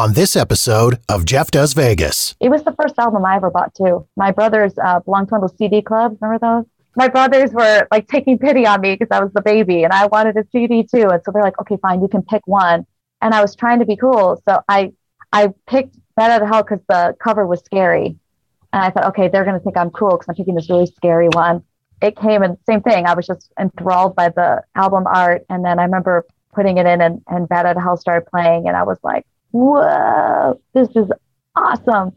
on this episode of Jeff Does Vegas. It was the first album I ever bought too. My brothers uh, belonged to one of those CD clubs. Remember those? My brothers were like taking pity on me because I was the baby and I wanted a CD too. And so they're like, okay, fine, you can pick one. And I was trying to be cool. So I, I picked Out of Hell because the cover was scary. And I thought, okay, they're going to think I'm cool because I'm picking this really scary one. It came and same thing. I was just enthralled by the album art. And then I remember putting it in and, and Out of Hell started playing. And I was like, whoa, this is awesome.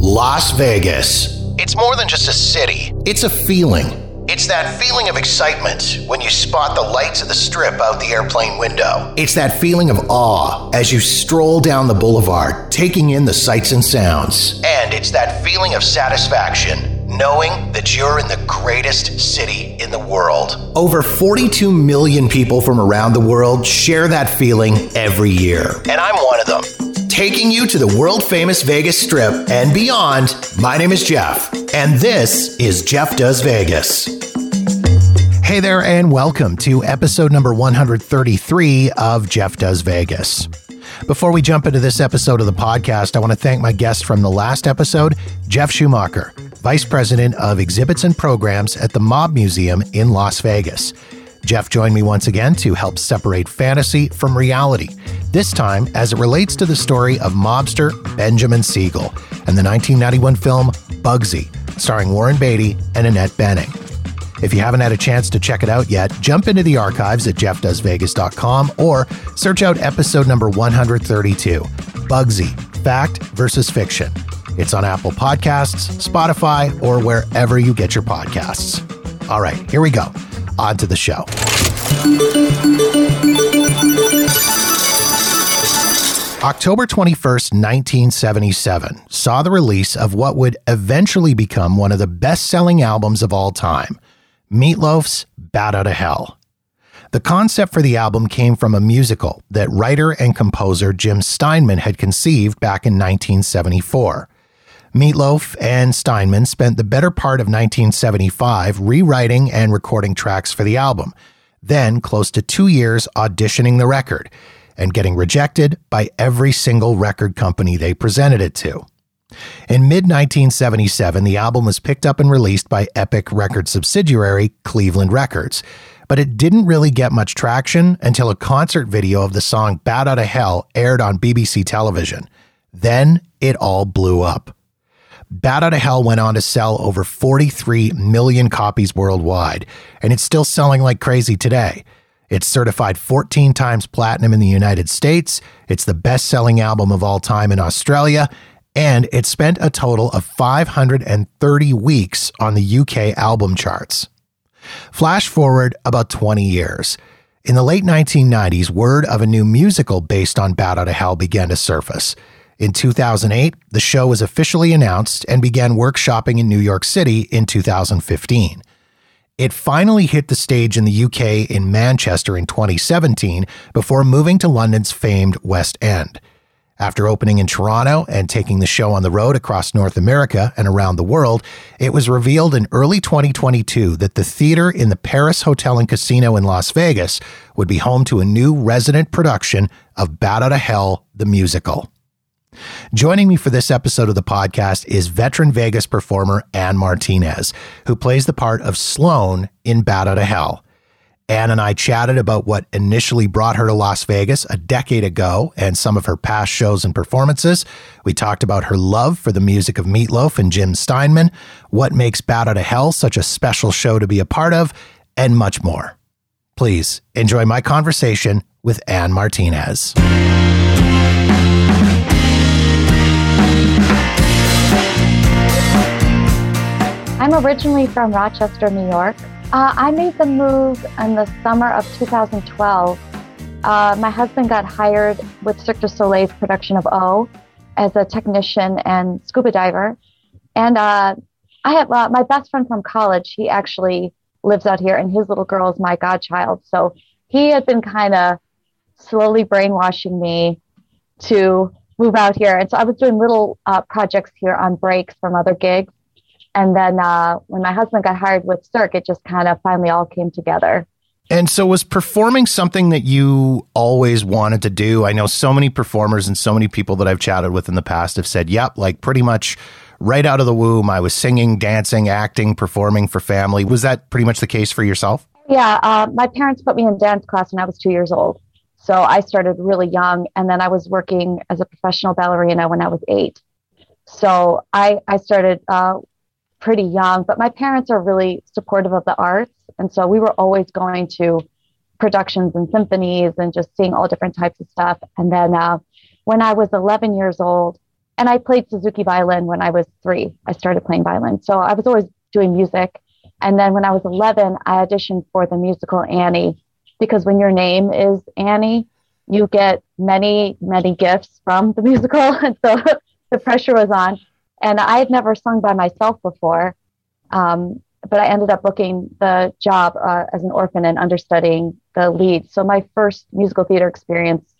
Las Vegas. It's more than just a city, it's a feeling. It's that feeling of excitement when you spot the lights of the strip out the airplane window. It's that feeling of awe as you stroll down the boulevard, taking in the sights and sounds. And it's that feeling of satisfaction knowing that you're in the greatest city in the world. Over 42 million people from around the world share that feeling every year. And I'm one of them. Taking you to the world famous Vegas Strip and beyond, my name is Jeff, and this is Jeff Does Vegas. Hey there, and welcome to episode number 133 of Jeff Does Vegas. Before we jump into this episode of the podcast, I want to thank my guest from the last episode, Jeff Schumacher, Vice President of Exhibits and Programs at the Mob Museum in Las Vegas. Jeff joined me once again to help separate fantasy from reality, this time as it relates to the story of mobster Benjamin Siegel and the 1991 film Bugsy, starring Warren Beatty and Annette Bening. If you haven't had a chance to check it out yet, jump into the archives at jeffdoesvegas.com or search out episode number 132 Bugsy Fact versus Fiction. It's on Apple Podcasts, Spotify, or wherever you get your podcasts. All right, here we go. On to the show. October 21st, 1977, saw the release of what would eventually become one of the best selling albums of all time Meat Loaf's Bat Out of Hell. The concept for the album came from a musical that writer and composer Jim Steinman had conceived back in 1974. Meatloaf and Steinman spent the better part of 1975 rewriting and recording tracks for the album, then close to two years auditioning the record and getting rejected by every single record company they presented it to. In mid 1977, the album was picked up and released by Epic Records subsidiary Cleveland Records, but it didn't really get much traction until a concert video of the song Bat Out of Hell aired on BBC television. Then it all blew up. Bat Out of Hell went on to sell over 43 million copies worldwide, and it's still selling like crazy today. It's certified 14 times platinum in the United States. It's the best selling album of all time in Australia. And it spent a total of 530 weeks on the UK album charts. Flash forward about 20 years. In the late 1990s, word of a new musical based on Bat Out of Hell began to surface. In 2008, the show was officially announced and began workshopping in New York City in 2015. It finally hit the stage in the UK in Manchester in 2017 before moving to London's famed West End. After opening in Toronto and taking the show on the road across North America and around the world, it was revealed in early 2022 that the theater in the Paris Hotel and Casino in Las Vegas would be home to a new resident production of Bat Out of Hell, the musical. Joining me for this episode of the podcast is veteran Vegas performer Ann Martinez, who plays the part of Sloan in Bat Out of Hell. Ann and I chatted about what initially brought her to Las Vegas a decade ago and some of her past shows and performances. We talked about her love for the music of Meat Loaf and Jim Steinman, what makes Bat Out of Hell such a special show to be a part of, and much more. Please enjoy my conversation with Ann Martinez. I'm originally from Rochester, New York. Uh, I made the move in the summer of 2012. Uh, my husband got hired with Cirque du Soleil's production of O as a technician and scuba diver. And uh, I have my best friend from college. He actually lives out here, and his little girl is my godchild. So he had been kind of slowly brainwashing me to move out here. And so I was doing little uh, projects here on breaks from other gigs. And then uh, when my husband got hired with Cirque, it just kind of finally all came together. And so, was performing something that you always wanted to do? I know so many performers and so many people that I've chatted with in the past have said, yep, like pretty much right out of the womb, I was singing, dancing, acting, performing for family. Was that pretty much the case for yourself? Yeah. Uh, my parents put me in dance class when I was two years old. So I started really young. And then I was working as a professional ballerina when I was eight. So I, I started uh, pretty young, but my parents are really supportive of the arts. And so we were always going to productions and symphonies and just seeing all different types of stuff. And then uh, when I was 11 years old, and I played Suzuki violin when I was three, I started playing violin. So I was always doing music. And then when I was 11, I auditioned for the musical Annie because when your name is Annie, you get many, many gifts from the musical. And so the pressure was on. And I had never sung by myself before. Um, but I ended up booking the job uh, as an orphan and understudying the lead. So my first musical theater experience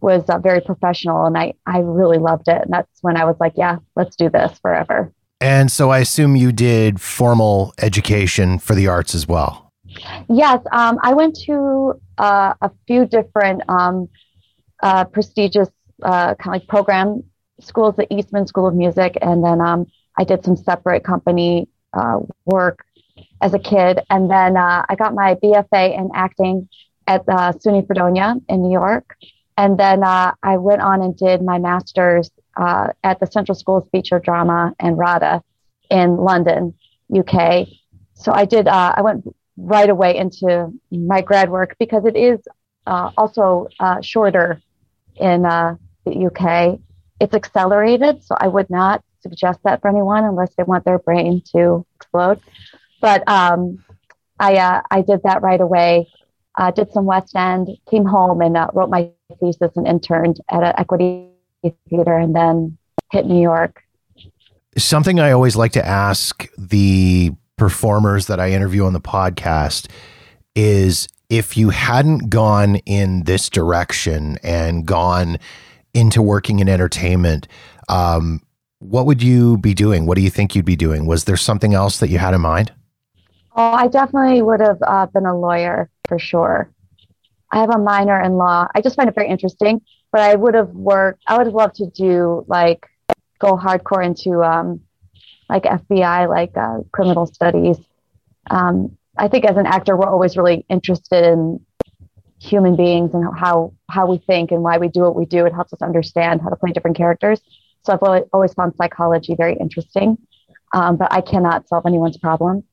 was uh, very professional, and I I really loved it. And that's when I was like, yeah, let's do this forever. And so I assume you did formal education for the arts as well. Yes, um, I went to uh, a few different um, uh, prestigious uh, kind of like program schools, the Eastman School of Music, and then um, I did some separate company uh, work as a kid. And then uh, I got my BFA in acting at uh, SUNY Fredonia in New York. And then uh, I went on and did my master's uh, at the Central School of or Drama and RADA in London, UK. So I did, uh, I went right away into my grad work because it is also shorter in the UK. It's accelerated, so I would not suggest that for anyone unless they want their brain to explode. But um, I uh, I did that right away. Uh, did some West End, came home and uh, wrote my thesis and interned at an equity theater, and then hit New York. Something I always like to ask the performers that I interview on the podcast is if you hadn't gone in this direction and gone into working in entertainment, um, what would you be doing? What do you think you'd be doing? Was there something else that you had in mind? Oh, I definitely would have uh, been a lawyer for sure. I have a minor in law. I just find it very interesting, but I would have worked, I would have loved to do like go hardcore into um, like FBI, like uh, criminal studies. Um, I think as an actor, we're always really interested in human beings and how how we think and why we do what we do. It helps us understand how to play different characters. So I've always found psychology very interesting, um, but I cannot solve anyone's problem.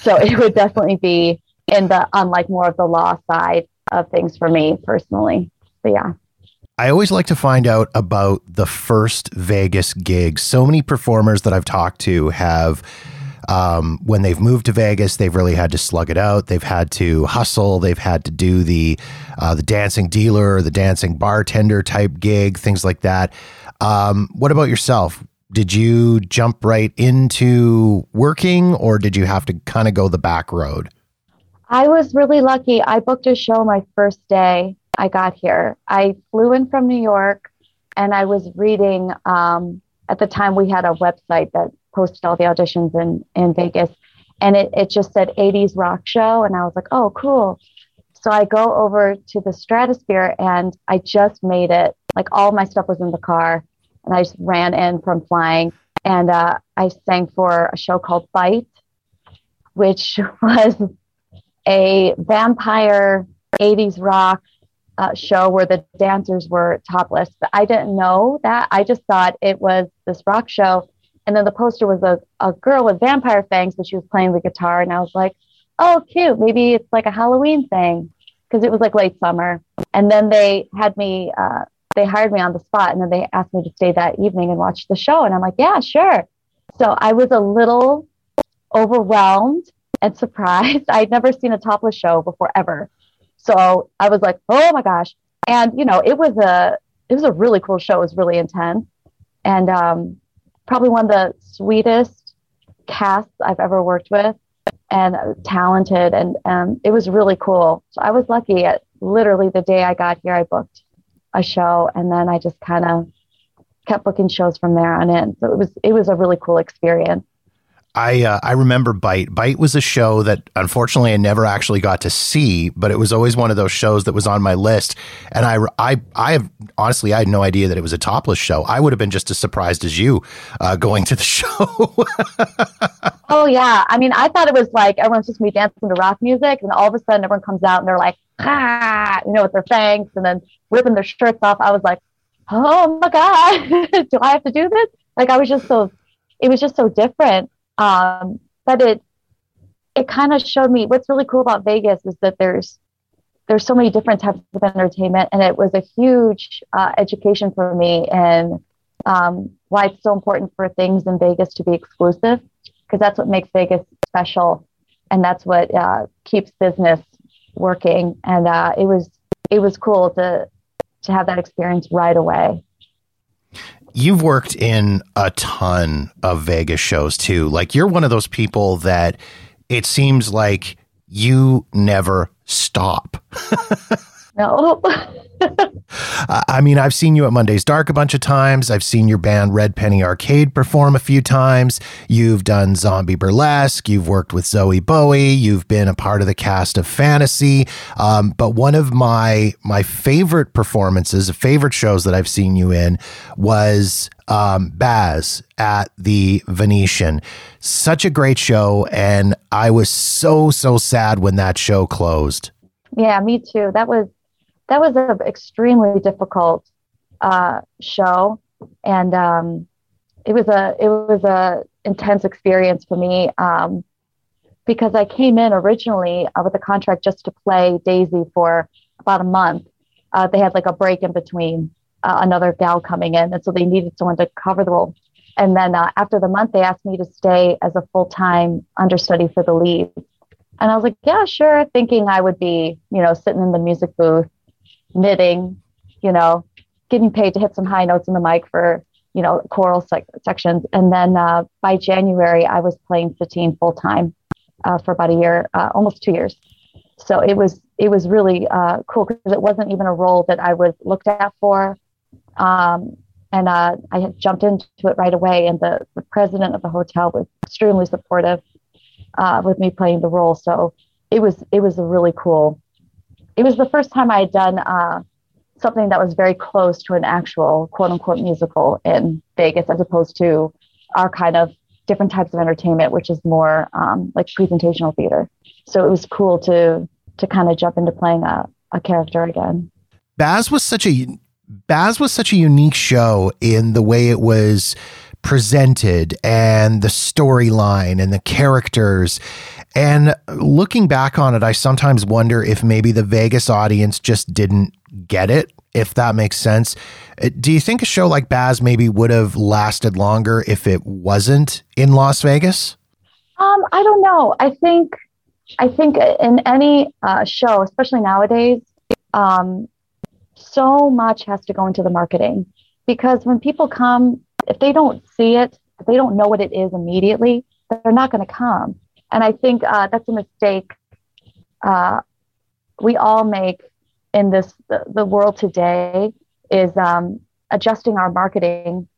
So it would definitely be in the on like more of the law side of things for me personally. But yeah. I always like to find out about the first Vegas gig. So many performers that I've talked to have um, when they've moved to Vegas, they've really had to slug it out. They've had to hustle. They've had to do the uh, the dancing dealer, the dancing bartender type gig, things like that. Um, what about yourself? Did you jump right into working, or did you have to kind of go the back road? I was really lucky. I booked a show my first day I got here. I flew in from New York, and I was reading. Um, at the time, we had a website that posted all the auditions in, in Vegas. And it, it just said 80s rock show. And I was like, oh, cool. So I go over to the stratosphere and I just made it. Like all my stuff was in the car. And I just ran in from flying. And uh, I sang for a show called Bite, which was a vampire 80s rock uh, show where the dancers were topless. But I didn't know that. I just thought it was this rock show and then the poster was a, a girl with vampire fangs, but she was playing the guitar. And I was like, oh, cute. Maybe it's like a Halloween thing because it was like late summer. And then they had me, uh, they hired me on the spot and then they asked me to stay that evening and watch the show. And I'm like, yeah, sure. So I was a little overwhelmed and surprised. I'd never seen a topless show before ever. So I was like, oh my gosh. And, you know, it was a, it was a really cool show. It was really intense. And, um, probably one of the sweetest casts I've ever worked with and talented. And um, it was really cool. So I was lucky at literally the day I got here, I booked a show and then I just kind of kept booking shows from there on in. So it was, it was a really cool experience. I uh, I remember Bite. Bite was a show that unfortunately I never actually got to see, but it was always one of those shows that was on my list. And I I I have honestly I had no idea that it was a topless show. I would have been just as surprised as you uh, going to the show. oh yeah, I mean I thought it was like everyone's just me dancing to rock music, and all of a sudden everyone comes out and they're like ah, you know, with their fangs and then ripping their shirts off. I was like, oh my god, do I have to do this? Like I was just so it was just so different um, but it it kind of showed me what's really cool about Vegas is that there's there's so many different types of entertainment, and it was a huge uh, education for me and um, why it's so important for things in Vegas to be exclusive because that's what makes Vegas special, and that's what uh, keeps business working. And uh, it was it was cool to to have that experience right away you've worked in a ton of Vegas shows too. Like you're one of those people that it seems like you never stop. no. I mean, I've seen you at Monday's Dark a bunch of times. I've seen your band Red Penny Arcade perform a few times. You've done Zombie Burlesque. You've worked with Zowie Bowie. You've been a part of the cast of Fantasy. Um, but one of my my favorite performances, favorite shows that I've seen you in, was um, Baz at the Venetian. Such a great show, and I was so so sad when that show closed. Yeah, me too. That was that was an extremely difficult uh, show, and um, it was a it was a intense experience for me um, because I came in originally uh, with a contract just to play Daisy for about a month. Uh, they had like a break in between uh, another gal coming in, and so they needed someone to cover the role. And then uh, after the month, they asked me to stay as a full time understudy for the lead. And I was like, yeah, sure, thinking I would be, you know, sitting in the music booth knitting, you know, getting paid to hit some high notes in the mic for, you know, choral sec- sections. And then uh, by January, I was playing Satine full time uh, for about a year, uh, almost two years. So it was it was really uh, cool because it wasn't even a role that I was looked at for. Um, and uh, I had jumped into it right away. And the, the president of the hotel was extremely supportive uh, with me playing the role. So it was it was a really cool it was the first time I had done uh, something that was very close to an actual quote unquote musical in Vegas, as opposed to our kind of different types of entertainment, which is more um, like presentational theater. So it was cool to to kind of jump into playing a, a character again. Baz was such a Baz was such a unique show in the way it was presented and the storyline and the characters and looking back on it, I sometimes wonder if maybe the Vegas audience just didn't get it, if that makes sense. Uh, do you think a show like Baz maybe would have lasted longer if it wasn't in Las Vegas? Um, I don't know. I think I think in any uh, show, especially nowadays, um, so much has to go into the marketing because when people come, if they don't see it, if they don't know what it is immediately, they're not going to come. And I think uh, that's a mistake uh, we all make in this the, the world today is um, adjusting our marketing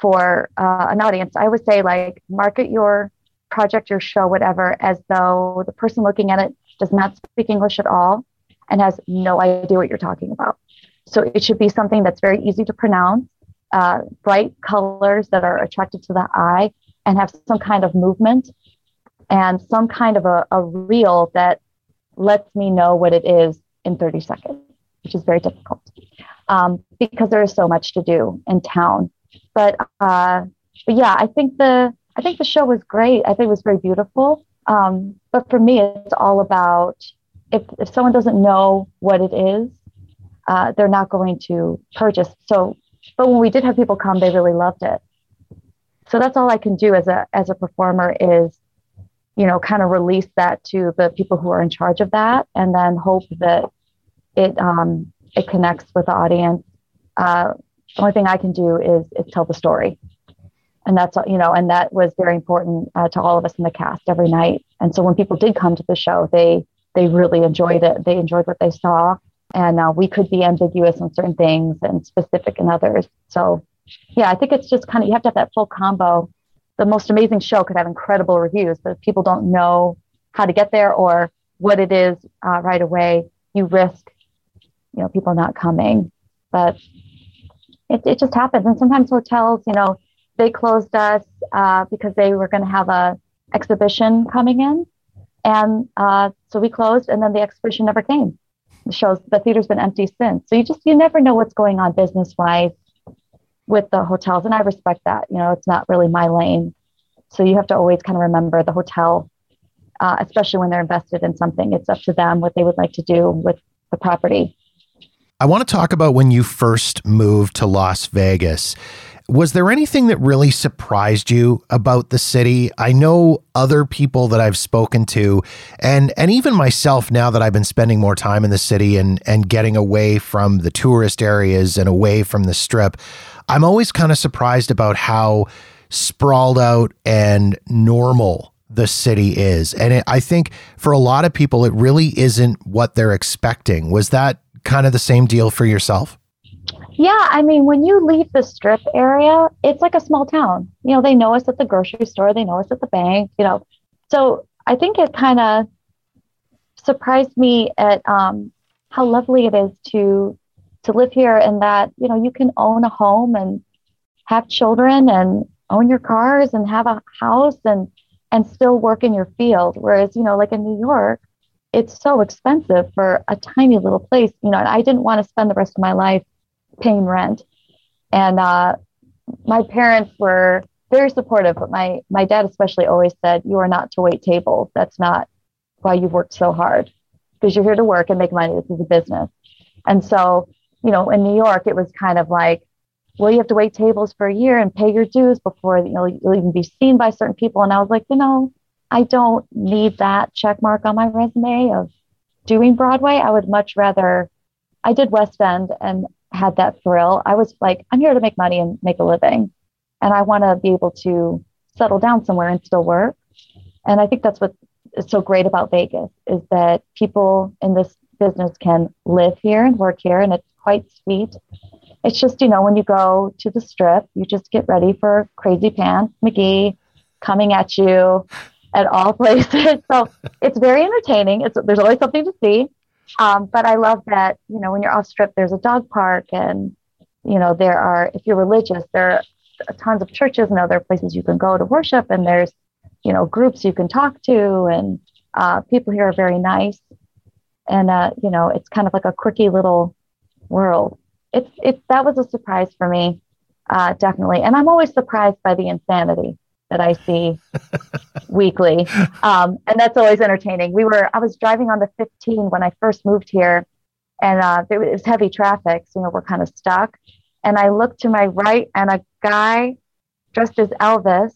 for uh, an audience. I would say like market your project, your show, whatever, as though the person looking at it does not speak English at all and has no idea what you're talking about. So it should be something that's very easy to pronounce, uh, bright colors that are attractive to the eye, and have some kind of movement and some kind of a, a reel that lets me know what it is in 30 seconds, which is very difficult um, because there is so much to do in town. But uh, but yeah, I think the I think the show was great. I think it was very beautiful. Um, but for me, it's all about if if someone doesn't know what it is, uh, they're not going to purchase. So, but when we did have people come, they really loved it. So that's all I can do as a as a performer is you know, kind of release that to the people who are in charge of that, and then hope that it um, it connects with the audience. Uh, the only thing I can do is is tell the story, and that's you know, and that was very important uh, to all of us in the cast every night. And so when people did come to the show, they they really enjoyed it. They enjoyed what they saw, and uh, we could be ambiguous on certain things and specific in others. So, yeah, I think it's just kind of you have to have that full combo the most amazing show could have incredible reviews, but if people don't know how to get there or what it is uh, right away, you risk, you know, people not coming. But it, it just happens. And sometimes hotels, you know, they closed us uh, because they were going to have a exhibition coming in, and uh, so we closed, and then the exhibition never came. The shows, the theater's been empty since. So you just you never know what's going on business wise with the hotels, and I respect that. You know, it's not really my lane, so you have to always kind of remember the hotel, uh, especially when they're invested in something. It's up to them what they would like to do with the property. I want to talk about when you first moved to Las Vegas. Was there anything that really surprised you about the city? I know other people that I've spoken to and and even myself now that I've been spending more time in the city and and getting away from the tourist areas and away from the strip, I'm always kind of surprised about how sprawled out and normal the city is. And it, I think for a lot of people it really isn't what they're expecting. Was that kind of the same deal for yourself? Yeah, I mean, when you leave the strip area, it's like a small town. You know, they know us at the grocery store, they know us at the bank, you know. So I think it kind of surprised me at um, how lovely it is to to live here and that, you know, you can own a home and have children and own your cars and have a house and and still work in your field. Whereas, you know, like in New York, it's so expensive for a tiny little place. You know, and I didn't want to spend the rest of my life paying rent. And uh, my parents were very supportive, but my my dad especially always said, "You are not to wait tables. That's not why you've worked so hard, because you're here to work and make money. This is a business." And so, you know, in New York, it was kind of like, well, you have to wait tables for a year and pay your dues before you know you'll even be seen by certain people. And I was like, you know, I don't need that check mark on my resume of doing Broadway. I would much rather. I did West End, and had that thrill. I was like, I'm here to make money and make a living. And I want to be able to settle down somewhere and still work. And I think that's what is so great about Vegas is that people in this business can live here and work here and it's quite sweet. It's just, you know, when you go to the strip, you just get ready for crazy pants, McGee coming at you at all places. so it's very entertaining. It's there's always something to see. Um, but I love that, you know, when you're off strip, there's a dog park and, you know, there are, if you're religious, there are tons of churches and other places you can go to worship and there's, you know, groups you can talk to and uh, people here are very nice. And, uh, you know, it's kind of like a quirky little world. It's, it, that was a surprise for me, uh, definitely. And I'm always surprised by the insanity that I see weekly. Um, and that's always entertaining. We were, I was driving on the 15 when I first moved here and uh, there was heavy traffic. So, you know, we're kind of stuck. And I looked to my right and a guy dressed as Elvis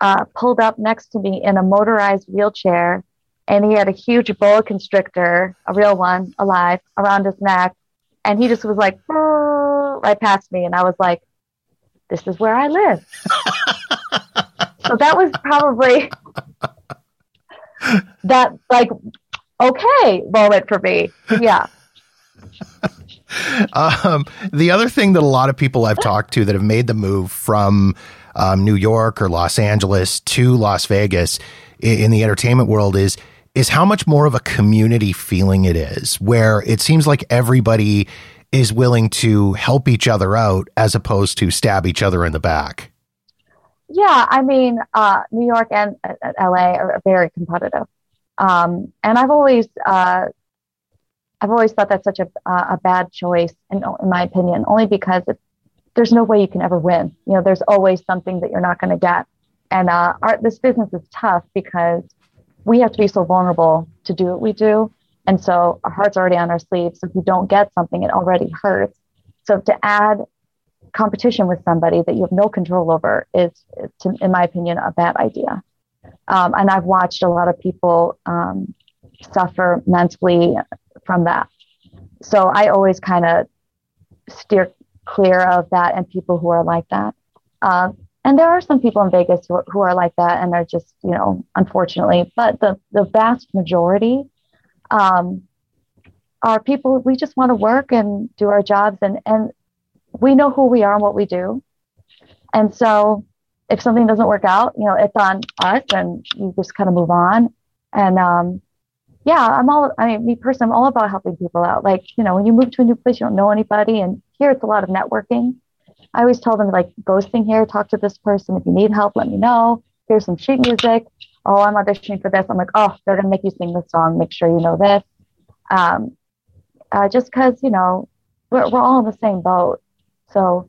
uh, pulled up next to me in a motorized wheelchair. And he had a huge boa constrictor, a real one, alive, around his neck. And he just was like, right past me. And I was like, this is where I live. so that was probably that like okay moment for me. Yeah. Um, the other thing that a lot of people I've talked to that have made the move from um, New York or Los Angeles to Las Vegas in, in the entertainment world is is how much more of a community feeling it is, where it seems like everybody is willing to help each other out as opposed to stab each other in the back. Yeah, I mean, uh, New York and uh, LA are very competitive, um, and I've always, uh, I've always thought that's such a a bad choice, in, in my opinion, only because there's no way you can ever win. You know, there's always something that you're not going to get, and uh, our, this business is tough because we have to be so vulnerable to do what we do, and so our heart's already on our sleeves. So if you don't get something, it already hurts. So to add competition with somebody that you have no control over is, to, in my opinion, a bad idea. Um, and I've watched a lot of people um, suffer mentally from that. So I always kind of steer clear of that and people who are like that. Uh, and there are some people in Vegas who are, who are like that, and they're just, you know, unfortunately, but the, the vast majority um, are people we just want to work and do our jobs and and we know who we are and what we do and so if something doesn't work out, you know, it's on us and you just kind of move on. And um, yeah, I'm all, I mean, me personally, I'm all about helping people out. Like, you know, when you move to a new place, you don't know anybody. And here it's a lot of networking. I always tell them, like, ghosting here, talk to this person. If you need help, let me know. Here's some sheet music. Oh, I'm auditioning for this. I'm like, oh, they're to make you sing this song. Make sure you know this. Um, uh, just because, you know, we're, we're all in the same boat. So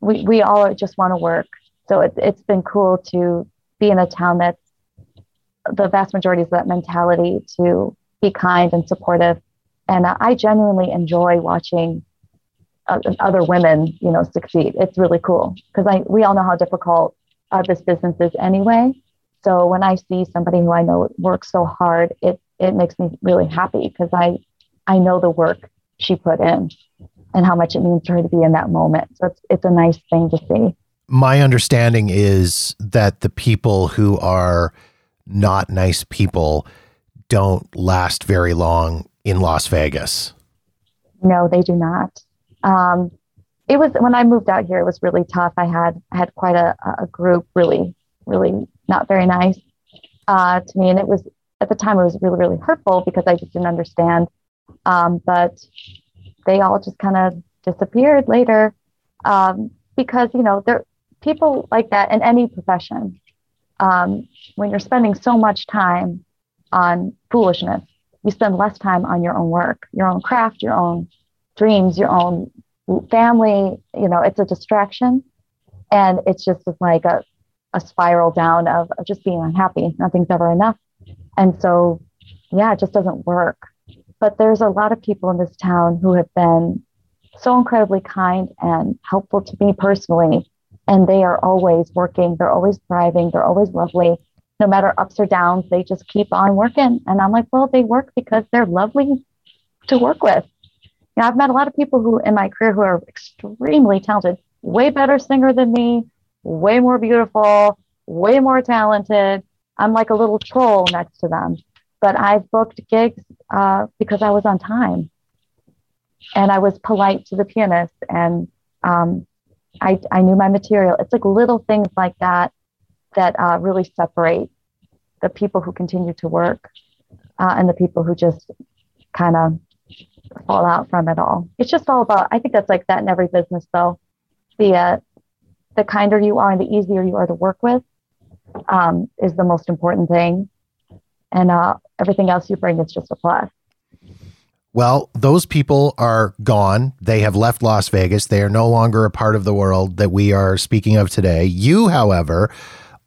we, we all just want to work. So it, it's been cool to be in a town that's the vast majority is that mentality to be kind and supportive. And uh, I genuinely enjoy watching other women, you know, succeed. It's really cool because I we all know how difficult uh, this business is anyway. So when I see somebody who I know works so hard, it it makes me really happy because I I know the work she put in and how much it means to her to be in that moment. So it's it's a nice thing to see. My understanding is that the people who are not nice people don't last very long in Las Vegas. No, they do not. Um, it was when I moved out here. It was really tough. I had had quite a, a group, really, really not very nice uh, to me, and it was at the time it was really, really hurtful because I just didn't understand. Um, but they all just kind of disappeared later um, because you know there people like that in any profession. Um, when you're spending so much time on foolishness, you spend less time on your own work, your own craft, your own dreams, your own family. You know, it's a distraction, and it's just like a a spiral down of, of just being unhappy. Nothing's ever enough, and so yeah, it just doesn't work. But there's a lot of people in this town who have been so incredibly kind and helpful to me personally. And they are always working, they're always thriving, they're always lovely. No matter ups or downs, they just keep on working. And I'm like, well, they work because they're lovely to work with. You know, I've met a lot of people who in my career who are extremely talented, way better singer than me, way more beautiful, way more talented. I'm like a little troll next to them. But I've booked gigs uh, because I was on time and I was polite to the pianist and um, I, I knew my material. It's like little things like that that uh, really separate the people who continue to work uh, and the people who just kind of fall out from it all. It's just all about. I think that's like that in every business, though. The uh, the kinder you are and the easier you are to work with um, is the most important thing, and uh, everything else you bring is just a plus. Well, those people are gone. They have left Las Vegas. They are no longer a part of the world that we are speaking of today. You, however,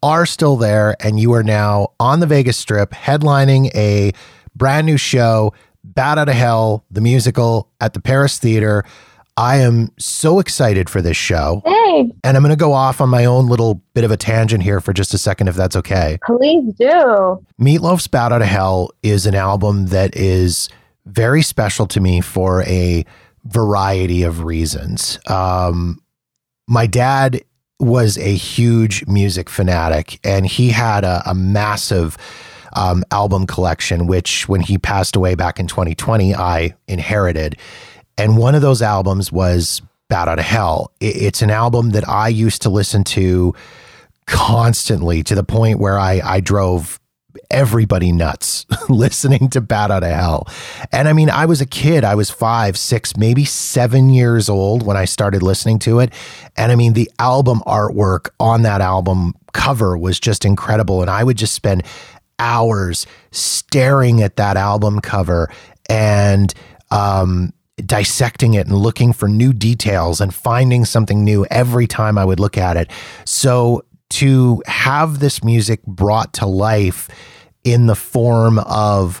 are still there, and you are now on the Vegas Strip headlining a brand new show, Bat Out of Hell, the musical at the Paris Theater. I am so excited for this show. Hey. And I'm going to go off on my own little bit of a tangent here for just a second, if that's okay. Please do. Meat Loaf's Bat Out of Hell is an album that is very special to me for a variety of reasons. Um, my dad was a huge music fanatic, and he had a, a massive um, album collection, which when he passed away back in 2020, I inherited. And one of those albums was Bat Out of Hell. It's an album that I used to listen to constantly to the point where I, I drove everybody nuts listening to Bat Out of Hell. And I mean, I was a kid. I was five, six, maybe seven years old when I started listening to it. And I mean, the album artwork on that album cover was just incredible. And I would just spend hours staring at that album cover and, um, dissecting it and looking for new details and finding something new every time I would look at it. So to have this music brought to life in the form of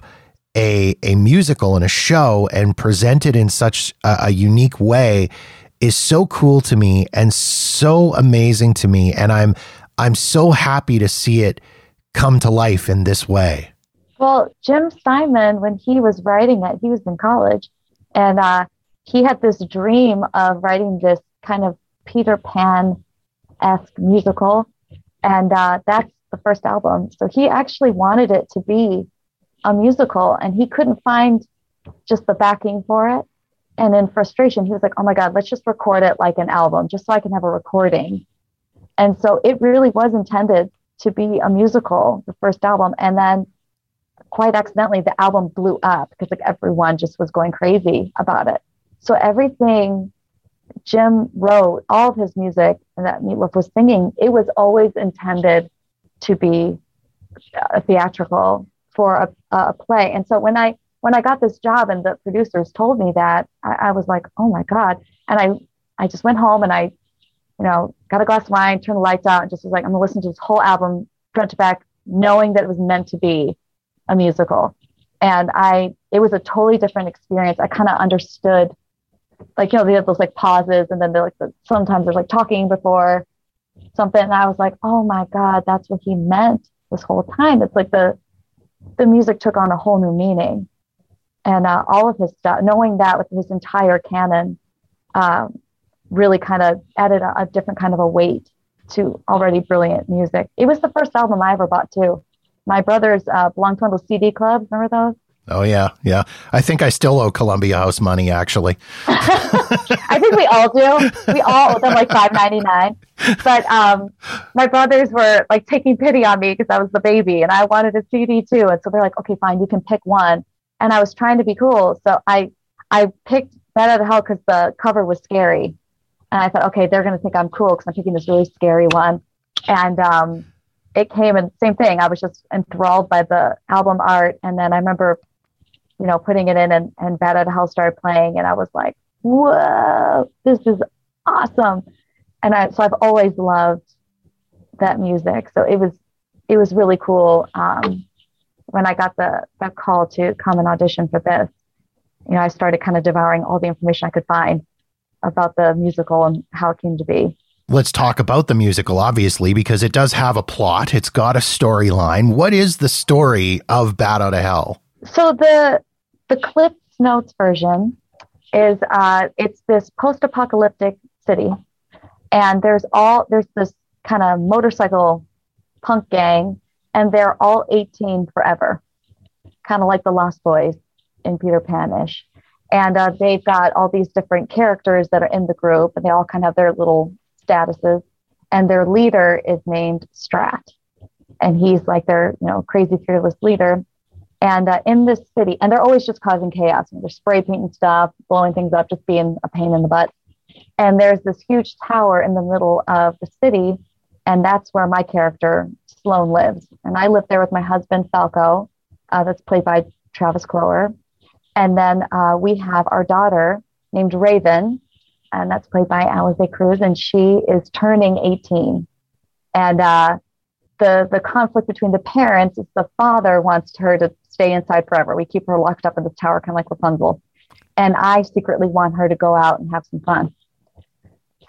a a musical and a show and presented in such a, a unique way is so cool to me and so amazing to me and I'm I'm so happy to see it come to life in this way. Well, Jim Steinman, when he was writing it, he was in college, and uh, he had this dream of writing this kind of Peter Pan esque musical and uh, that's the first album. So he actually wanted it to be a musical, and he couldn't find just the backing for it. And in frustration, he was like, "Oh my God, let's just record it like an album, just so I can have a recording." And so it really was intended to be a musical, the first album. And then quite accidentally, the album blew up because like everyone just was going crazy about it. So everything Jim wrote, all of his music and that Meat Loaf was singing, it was always intended to be a theatrical for a, a play. And so when I when I got this job and the producers told me that, I, I was like, oh my God. And I I just went home and I, you know, got a glass of wine, turned the lights out, and just was like, I'm gonna listen to this whole album front to back, knowing that it was meant to be a musical. And I it was a totally different experience. I kind of understood like you know they have those like pauses and then they're like the, sometimes there's like talking before something and i was like oh my god that's what he meant this whole time it's like the the music took on a whole new meaning and uh, all of his stuff knowing that with his entire canon um, really kind of added a, a, different kind of a weight to already brilliant music it was the first album i ever bought too my brothers uh, belonged to one of those cd clubs remember those Oh yeah, yeah. I think I still owe Columbia House money. Actually, I think we all do. We all owe them like five ninety nine. But um, my brothers were like taking pity on me because I was the baby and I wanted a CD too. And so they're like, "Okay, fine, you can pick one." And I was trying to be cool, so I I picked Bat Out of Hell because the cover was scary, and I thought, okay, they're gonna think I'm cool because I'm picking this really scary one. And um, it came and same thing. I was just enthralled by the album art, and then I remember you know, putting it in and, and Out of Hell started playing and I was like, whoa, this is awesome. And I, so I've always loved that music. So it was, it was really cool. Um, when I got the, the call to come and audition for this, you know, I started kind of devouring all the information I could find about the musical and how it came to be. Let's talk about the musical, obviously, because it does have a plot. It's got a storyline. What is the story of Bat Out of Hell? So the the Cliff Notes version is uh, it's this post-apocalyptic city, and there's all there's this kind of motorcycle punk gang, and they're all 18 forever, kind of like the Lost Boys in Peter Panish. And uh, they've got all these different characters that are in the group, and they all kind of have their little statuses. And their leader is named Strat, and he's like their you know crazy fearless leader. And uh, in this city, and they're always just causing chaos. and they're spray painting stuff, blowing things up, just being a pain in the butt. And there's this huge tower in the middle of the city, and that's where my character Sloan lives. And I live there with my husband Falco, uh, that's played by Travis Kloer. And then uh, we have our daughter named Raven, and that's played by Alize Cruz, and she is turning 18. And uh, the the conflict between the parents is the father wants her to stay inside forever. We keep her locked up in this tower, kind of like Rapunzel. And I secretly want her to go out and have some fun.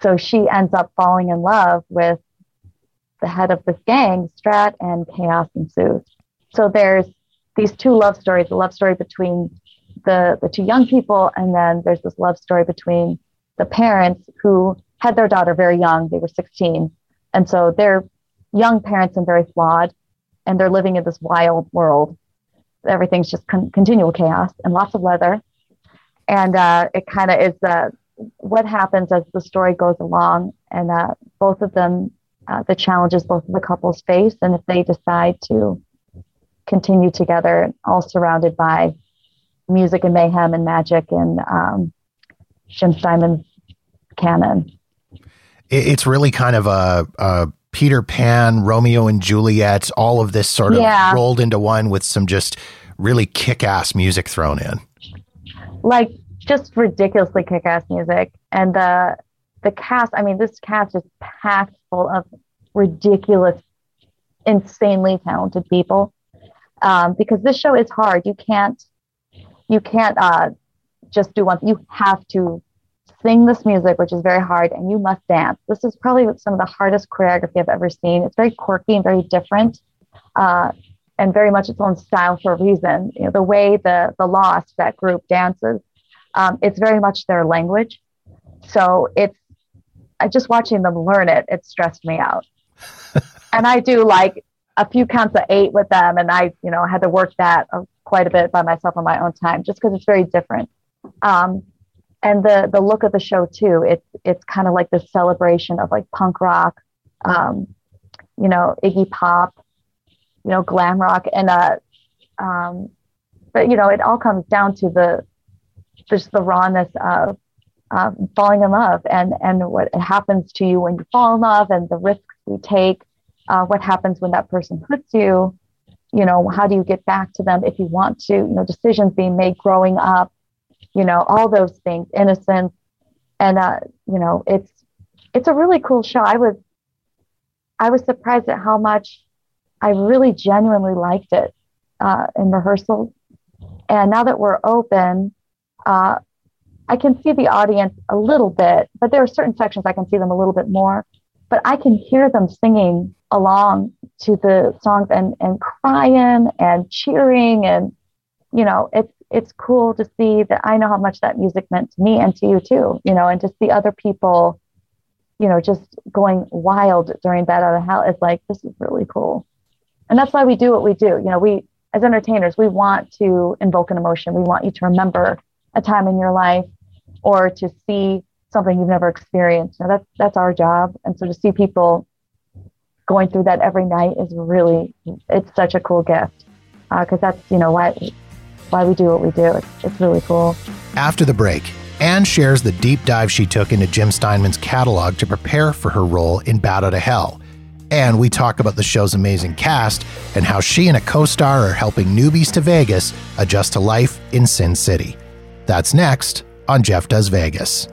So she ends up falling in love with the head of this gang, Strat, and chaos ensues. So there's these two love stories the love story between the, the two young people, and then there's this love story between the parents who had their daughter very young. They were 16. And so they're young parents and very flawed, and they're living in this wild world everything's just con- continual chaos and lots of leather. And uh, it kind of is uh, what happens as the story goes along, and uh, both of them, uh, the challenges both of the couples face, and if they decide to continue together, all surrounded by music and mayhem and magic and um, Jim Steinman's canon. It's really kind of a, a Peter Pan, Romeo and Juliet, all of this sort of yeah. rolled into one with some just really kick ass music thrown in. Like just ridiculously kick ass music. And the the cast, I mean, this cast is packed full of ridiculous, insanely talented people. Um, because this show is hard. You can't you can't uh, just do one. You have to sing this music, which is very hard, and you must dance. This is probably some of the hardest choreography I've ever seen. It's very quirky and very different, uh, and very much its own style for a reason. You know, the way the the Lost that group dances, um, it's very much their language. So it's I just watching them learn it. It stressed me out, and I do like a few counts of eight with them, and I you know had to work that uh, quite a bit by myself on my own time, just because it's very different. Um, and the the look of the show too it's it's kind of like this celebration of like punk rock um, you know, Iggy Pop, you know, glam rock, and uh, um, but you know, it all comes down to the just the rawness of uh, falling in love and and what happens to you when you fall in love and the risks you take, uh, what happens when that person hurts you, you know, how do you get back to them if you want to, you know, decisions being made growing up, you know, all those things, innocence, and uh, you know, it's it's a really cool show. I was I was surprised at how much I really genuinely liked it uh, in rehearsals. And now that we're open, uh, I can see the audience a little bit, but there are certain sections I can see them a little bit more. But I can hear them singing along to the songs and, and crying and cheering. And, you know, it's, it's cool to see that I know how much that music meant to me and to you too, you know, and to see other people, you know, just going wild during Bat Out of Hell. It's like, this is really cool. And that's why we do what we do. You know, we, as entertainers, we want to invoke an emotion. We want you to remember a time in your life or to see something you've never experienced. Now that's that's our job. And so to see people going through that every night is really it's such a cool gift because uh, that's you know why why we do what we do. It's, it's really cool. After the break, Anne shares the deep dive she took into Jim Steinman's catalog to prepare for her role in Bat Out of Hell and we talk about the show's amazing cast and how she and a co star are helping newbies to Vegas adjust to life in Sin City. That's next on Jeff Does Vegas.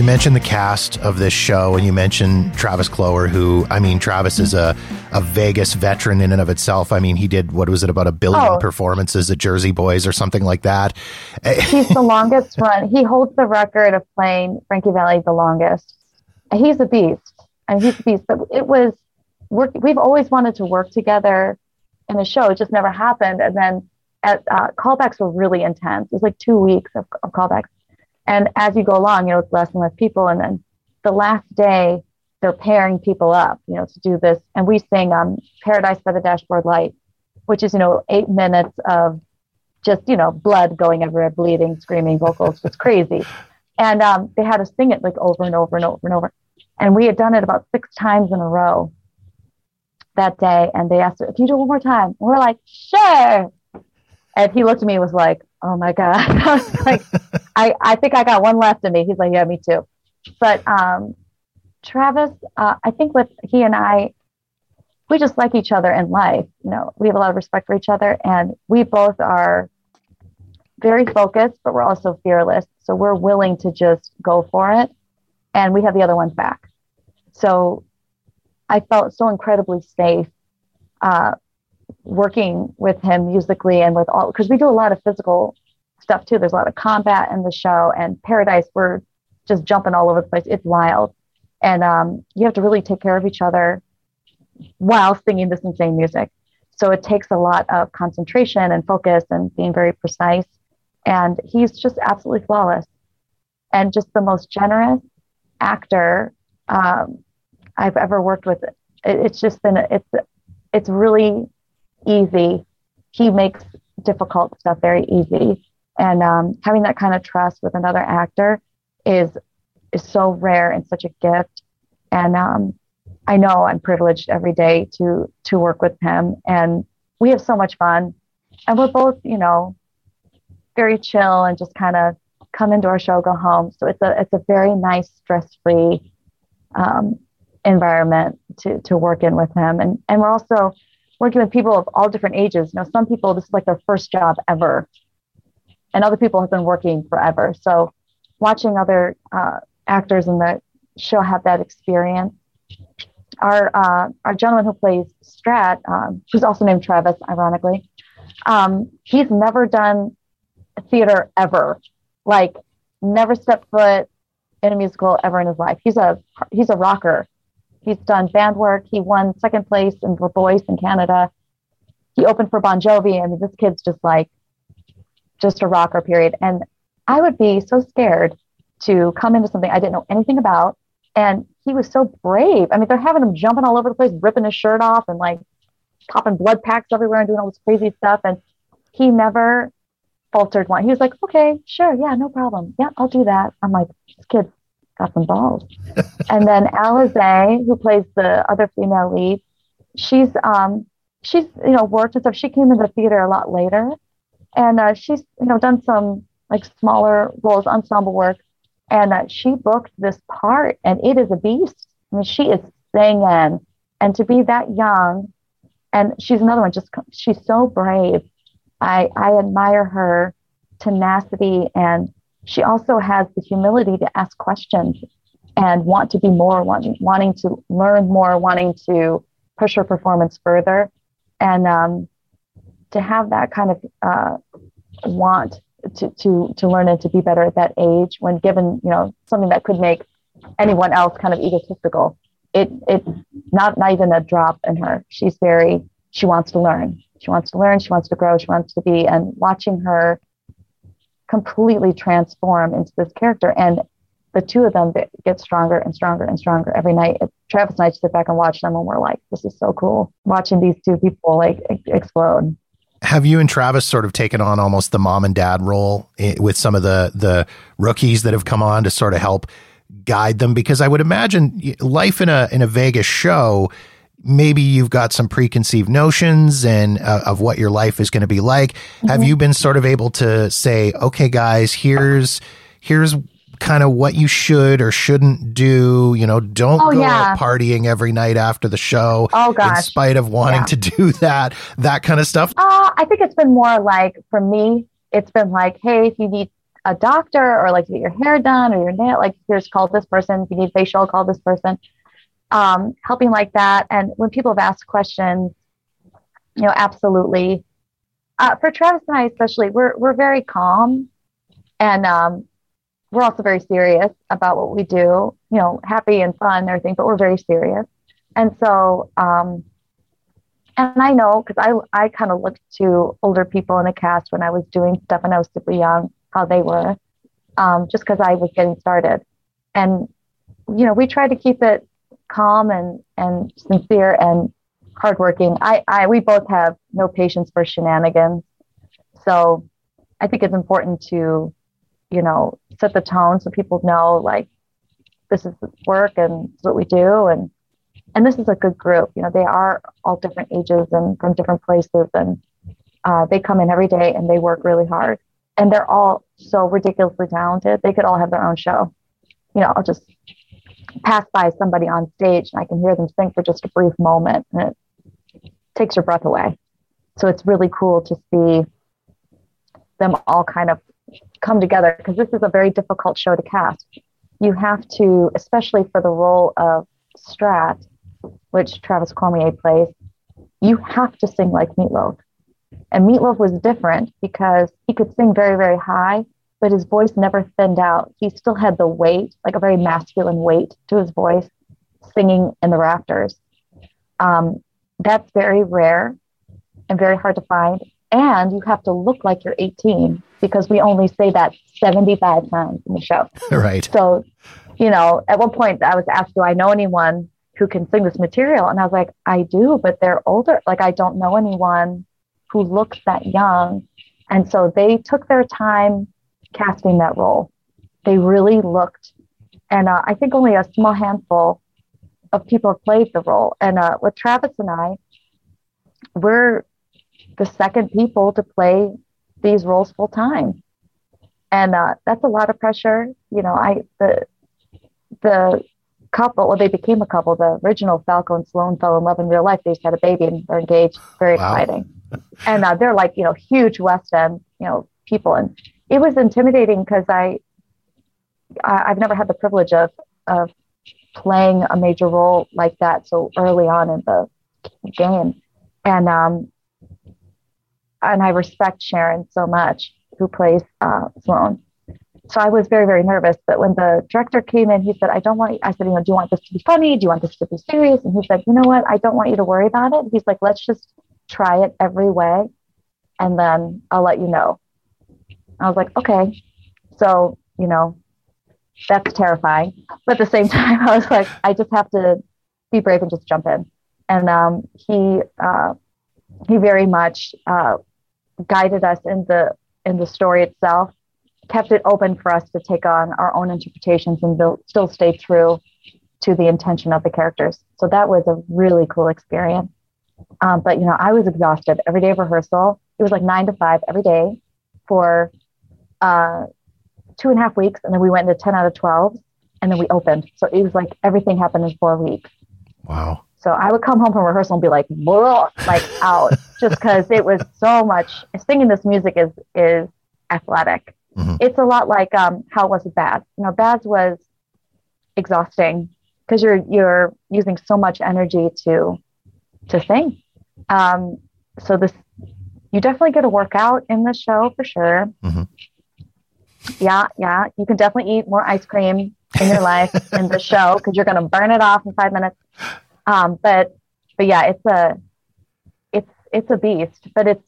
You mentioned the cast of this show and you mentioned Travis Cloer, who, I mean, Travis is a, a Vegas veteran in and of itself. I mean, he did, what was it, about a billion oh. performances at Jersey Boys or something like that. He's the longest run. He holds the record of playing Frankie Valli the longest. He's a beast. And he's a beast. But it was, work, we've always wanted to work together in a show. It just never happened. And then at, uh, callbacks were really intense. It was like two weeks of, of callbacks and as you go along, you know, it's less and less people. And then the last day, they're pairing people up, you know, to do this. And we sing um, Paradise by the Dashboard Light, which is, you know, eight minutes of just, you know, blood going everywhere, bleeding, screaming, vocals, just crazy. And um, they had us sing it like over and over and over and over. And we had done it about six times in a row that day. And they asked, if you do it one more time, and we're like, sure. And he looked at me and was like, oh my God. I was like, I, I think I got one left in me. He's like, yeah, me too. But um, Travis, uh, I think with he and I, we just like each other in life. You know, we have a lot of respect for each other, and we both are very focused, but we're also fearless. So we're willing to just go for it, and we have the other one's back. So I felt so incredibly safe uh, working with him musically and with all because we do a lot of physical stuff too. There's a lot of combat in the show and Paradise. We're just jumping all over the place. It's wild, and um, you have to really take care of each other while singing this insane music. So it takes a lot of concentration and focus and being very precise. And he's just absolutely flawless and just the most generous actor um, I've ever worked with. It, it's just been it's it's really easy. He makes difficult stuff very easy. And um, having that kind of trust with another actor is is so rare and such a gift. And um, I know I'm privileged every day to to work with him, and we have so much fun. And we're both, you know, very chill and just kind of come into our show, go home. So it's a it's a very nice, stress free um, environment to to work in with him. And and we're also working with people of all different ages. You know, some people this is like their first job ever, and other people have been working forever. So, watching other uh, actors in the show have that experience. Our uh, our gentleman who plays Strat, um, who's also named Travis, ironically, um, he's never done theater ever. Like, never stepped foot in a musical ever in his life. He's a he's a rocker. He's done band work. He won second place in for Voice in Canada. He opened for Bon Jovi. I mean, this kid's just like, just a rocker, period. And I would be so scared to come into something I didn't know anything about. And he was so brave. I mean, they're having him jumping all over the place, ripping his shirt off and like popping blood packs everywhere and doing all this crazy stuff. And he never faltered one. He was like, okay, sure. Yeah, no problem. Yeah, I'll do that. I'm like, this kid got some balls. and then Alize, who plays the other female lead, she's, um, she's, you know, worked and stuff. She came into the theater a lot later and uh, she's, you know, done some like smaller roles, ensemble work. And uh, she booked this part and it is a beast. I mean, she is singing and to be that young and she's another one, just she's so brave I, I admire her tenacity and she also has the humility to ask questions and want to be more, wanting, wanting to learn more, wanting to push her performance further. And um, to have that kind of uh, want to, to, to learn and to be better at that age when given, you know, something that could make anyone else kind of egotistical. It, it's not, not even a drop in her. She's very, she wants to learn she wants to learn, she wants to grow, she wants to be, and watching her completely transform into this character. And the two of them get stronger and stronger and stronger every night. Travis and I sit back and watch them, and we're like, "This is so cool!" Watching these two people like explode. Have you and Travis sort of taken on almost the mom and dad role eh, with some of the the rookies that have come on to sort of help guide them? Because I would imagine life in a in a Vegas show maybe you've got some preconceived notions and uh, of what your life is going to be like. Mm-hmm. Have you been sort of able to say, okay, guys, here's here's kind of what you should or shouldn't do. You know, don't oh, go yeah. out partying every night after the show. Oh gosh, in spite of wanting yeah. to do that, that kind of stuff. Uh, I think it's been more like for me, it's been like, hey, if you need a doctor or like to get your hair done or your nail, like here's call this person. If you need facial, call this person um, helping like that. And when people have asked questions, you know, absolutely. Uh, for Travis and I, especially, we're we're very calm, and um, we're also very serious about what we do. You know, happy and fun and everything, but we're very serious. And so, um, and I know because I I kind of looked to older people in the cast when I was doing stuff and I was super young, how they were, um, just because I was getting started, and you know, we try to keep it calm and and sincere and hardworking. I, I we both have no patience for shenanigans. So I think it's important to, you know, set the tone so people know like this is work and this is what we do and and this is a good group. You know, they are all different ages and from different places and uh, they come in every day and they work really hard. And they're all so ridiculously talented. They could all have their own show. You know, I'll just pass by somebody on stage and I can hear them sing for just a brief moment and it takes your breath away. So it's really cool to see them all kind of come together because this is a very difficult show to cast. You have to, especially for the role of Strat, which Travis Cormier plays, you have to sing like Meat Loaf. And Meat Loaf was different because he could sing very, very high, but his voice never thinned out. He still had the weight, like a very masculine weight to his voice, singing in the rafters. Um, that's very rare and very hard to find. And you have to look like you're 18 because we only say that 75 times in the show. Right. So, you know, at one point I was asked, Do I know anyone who can sing this material? And I was like, I do, but they're older. Like, I don't know anyone who looks that young. And so they took their time casting that role. They really looked, and uh, I think only a small handful of people have played the role. And uh, with Travis and I, we're the second people to play these roles full time, and uh, that's a lot of pressure. You know, I the the couple, well, they became a couple. The original Falco and Sloane fell in love in real life. They just had a baby and they're engaged. Very wow. exciting. and uh, they're like, you know, huge West End, you know, people. And it was intimidating because I, I have never had the privilege of of playing a major role like that so early on in the game, and um, and I respect Sharon so much who plays uh, Sloane. So I was very very nervous. But when the director came in, he said, "I don't want." I said, "You know, do you want this to be funny? Do you want this to be serious?" And he said, "You know what? I don't want you to worry about it." He's like, "Let's just try it every way, and then I'll let you know." I was like, okay. So, you know, that's terrifying. But at the same time, I was like, I just have to be brave and just jump in. And um, he uh, he very much uh, guided us in the in the story itself kept it open for us to take on our own interpretations and build, still stay true to the intention of the characters. So that was a really cool experience. Um, but you know, I was exhausted every day of rehearsal. It was like nine to five every day for uh, two and a half weeks, and then we went into ten out of twelve, and then we opened. So it was like everything happened in four weeks. Wow. So I would come home from rehearsal and be like, like out, just because it was so much. Singing this music is is athletic. Mm-hmm. It's a lot like um, how was it bad? You know, Baz was exhausting because you're you're using so much energy to to sing. Um, so this you definitely get a workout in the show for sure. Mm-hmm. Yeah, yeah, you can definitely eat more ice cream in your life in the show because you're going to burn it off in five minutes. Um, but but yeah, it's a it's it's a beast, but it's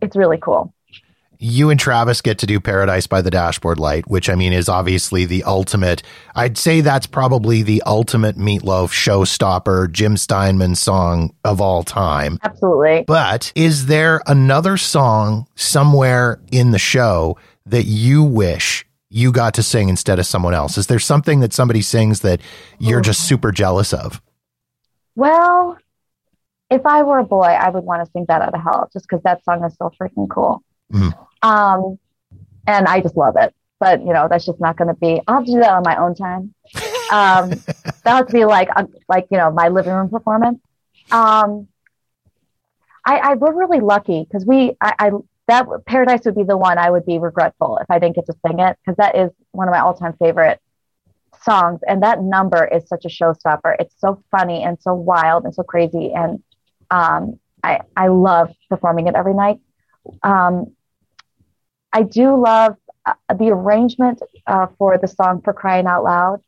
it's really cool you and Travis get to do Paradise by the Dashboard Light, which I mean is obviously the ultimate. I'd say that's probably the ultimate Meat Loaf showstopper, Jim Steinman song of all time. Absolutely. But is there another song somewhere in the show that you wish you got to sing instead of someone else? Is there something that somebody sings that you're just super jealous of? Well, if I were a boy, I would want to sing Bat Out of Hell just because that song is so freaking cool. Mm. Um, and I just love it. But you know, that's just not going to be. I'll have to do that on my own time. Um, that to be like a, like you know my living room performance. Um, I, I we're really lucky because we I, I that Paradise would be the one I would be regretful if I didn't get to sing it because that is one of my all time favorite songs and that number is such a showstopper. It's so funny and so wild and so crazy and um, I I love performing it every night. Um, I do love uh, the arrangement uh, for the song for crying out loud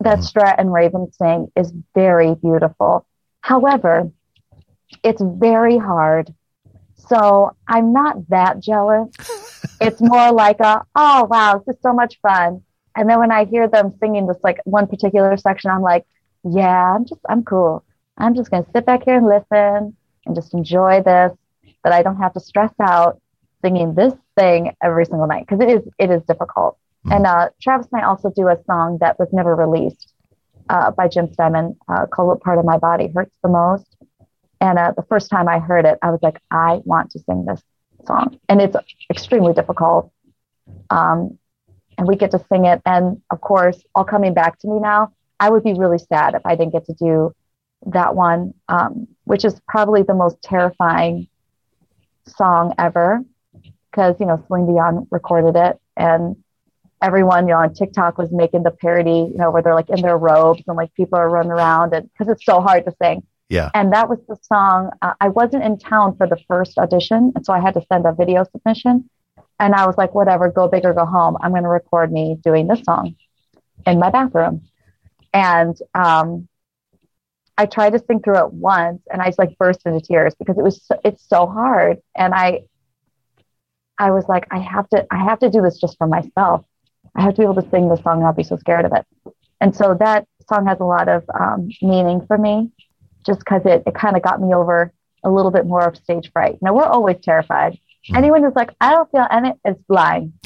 that mm-hmm. Strat and Raven sing is very beautiful. However, it's very hard. So I'm not that jealous. it's more like a, oh wow, this is so much fun. And then when I hear them singing this like one particular section, I'm like, yeah, I'm just I'm cool. I'm just gonna sit back here and listen and just enjoy this. That I don't have to stress out singing this thing every single night because it is it is difficult. Mm. And uh, Travis and I also do a song that was never released uh, by Jim Steinman uh, called "What Part of My Body Hurts the Most." And uh, the first time I heard it, I was like, I want to sing this song, and it's extremely difficult. Um, and we get to sing it, and of course, all coming back to me now. I would be really sad if I didn't get to do that one, um, which is probably the most terrifying song ever because you know Celine Dion recorded it, and everyone you know on TikTok was making the parody, you know, where they're like in their robes and like people are running around, and because it's so hard to sing. Yeah. And that was the song. Uh, I wasn't in town for the first audition, and so I had to send a video submission. And I was like, whatever, go big or go home. I'm going to record me doing this song in my bathroom. And um, I tried to sing through it once, and I just like burst into tears because it was so, it's so hard. And I I was like, I have to, I have to do this just for myself. I have to be able to sing this song and not be so scared of it. And so that song has a lot of um, meaning for me, just because it, it kind of got me over a little bit more of stage fright. Now we're always terrified. Mm-hmm. Anyone who's like, I don't feel any, is lying.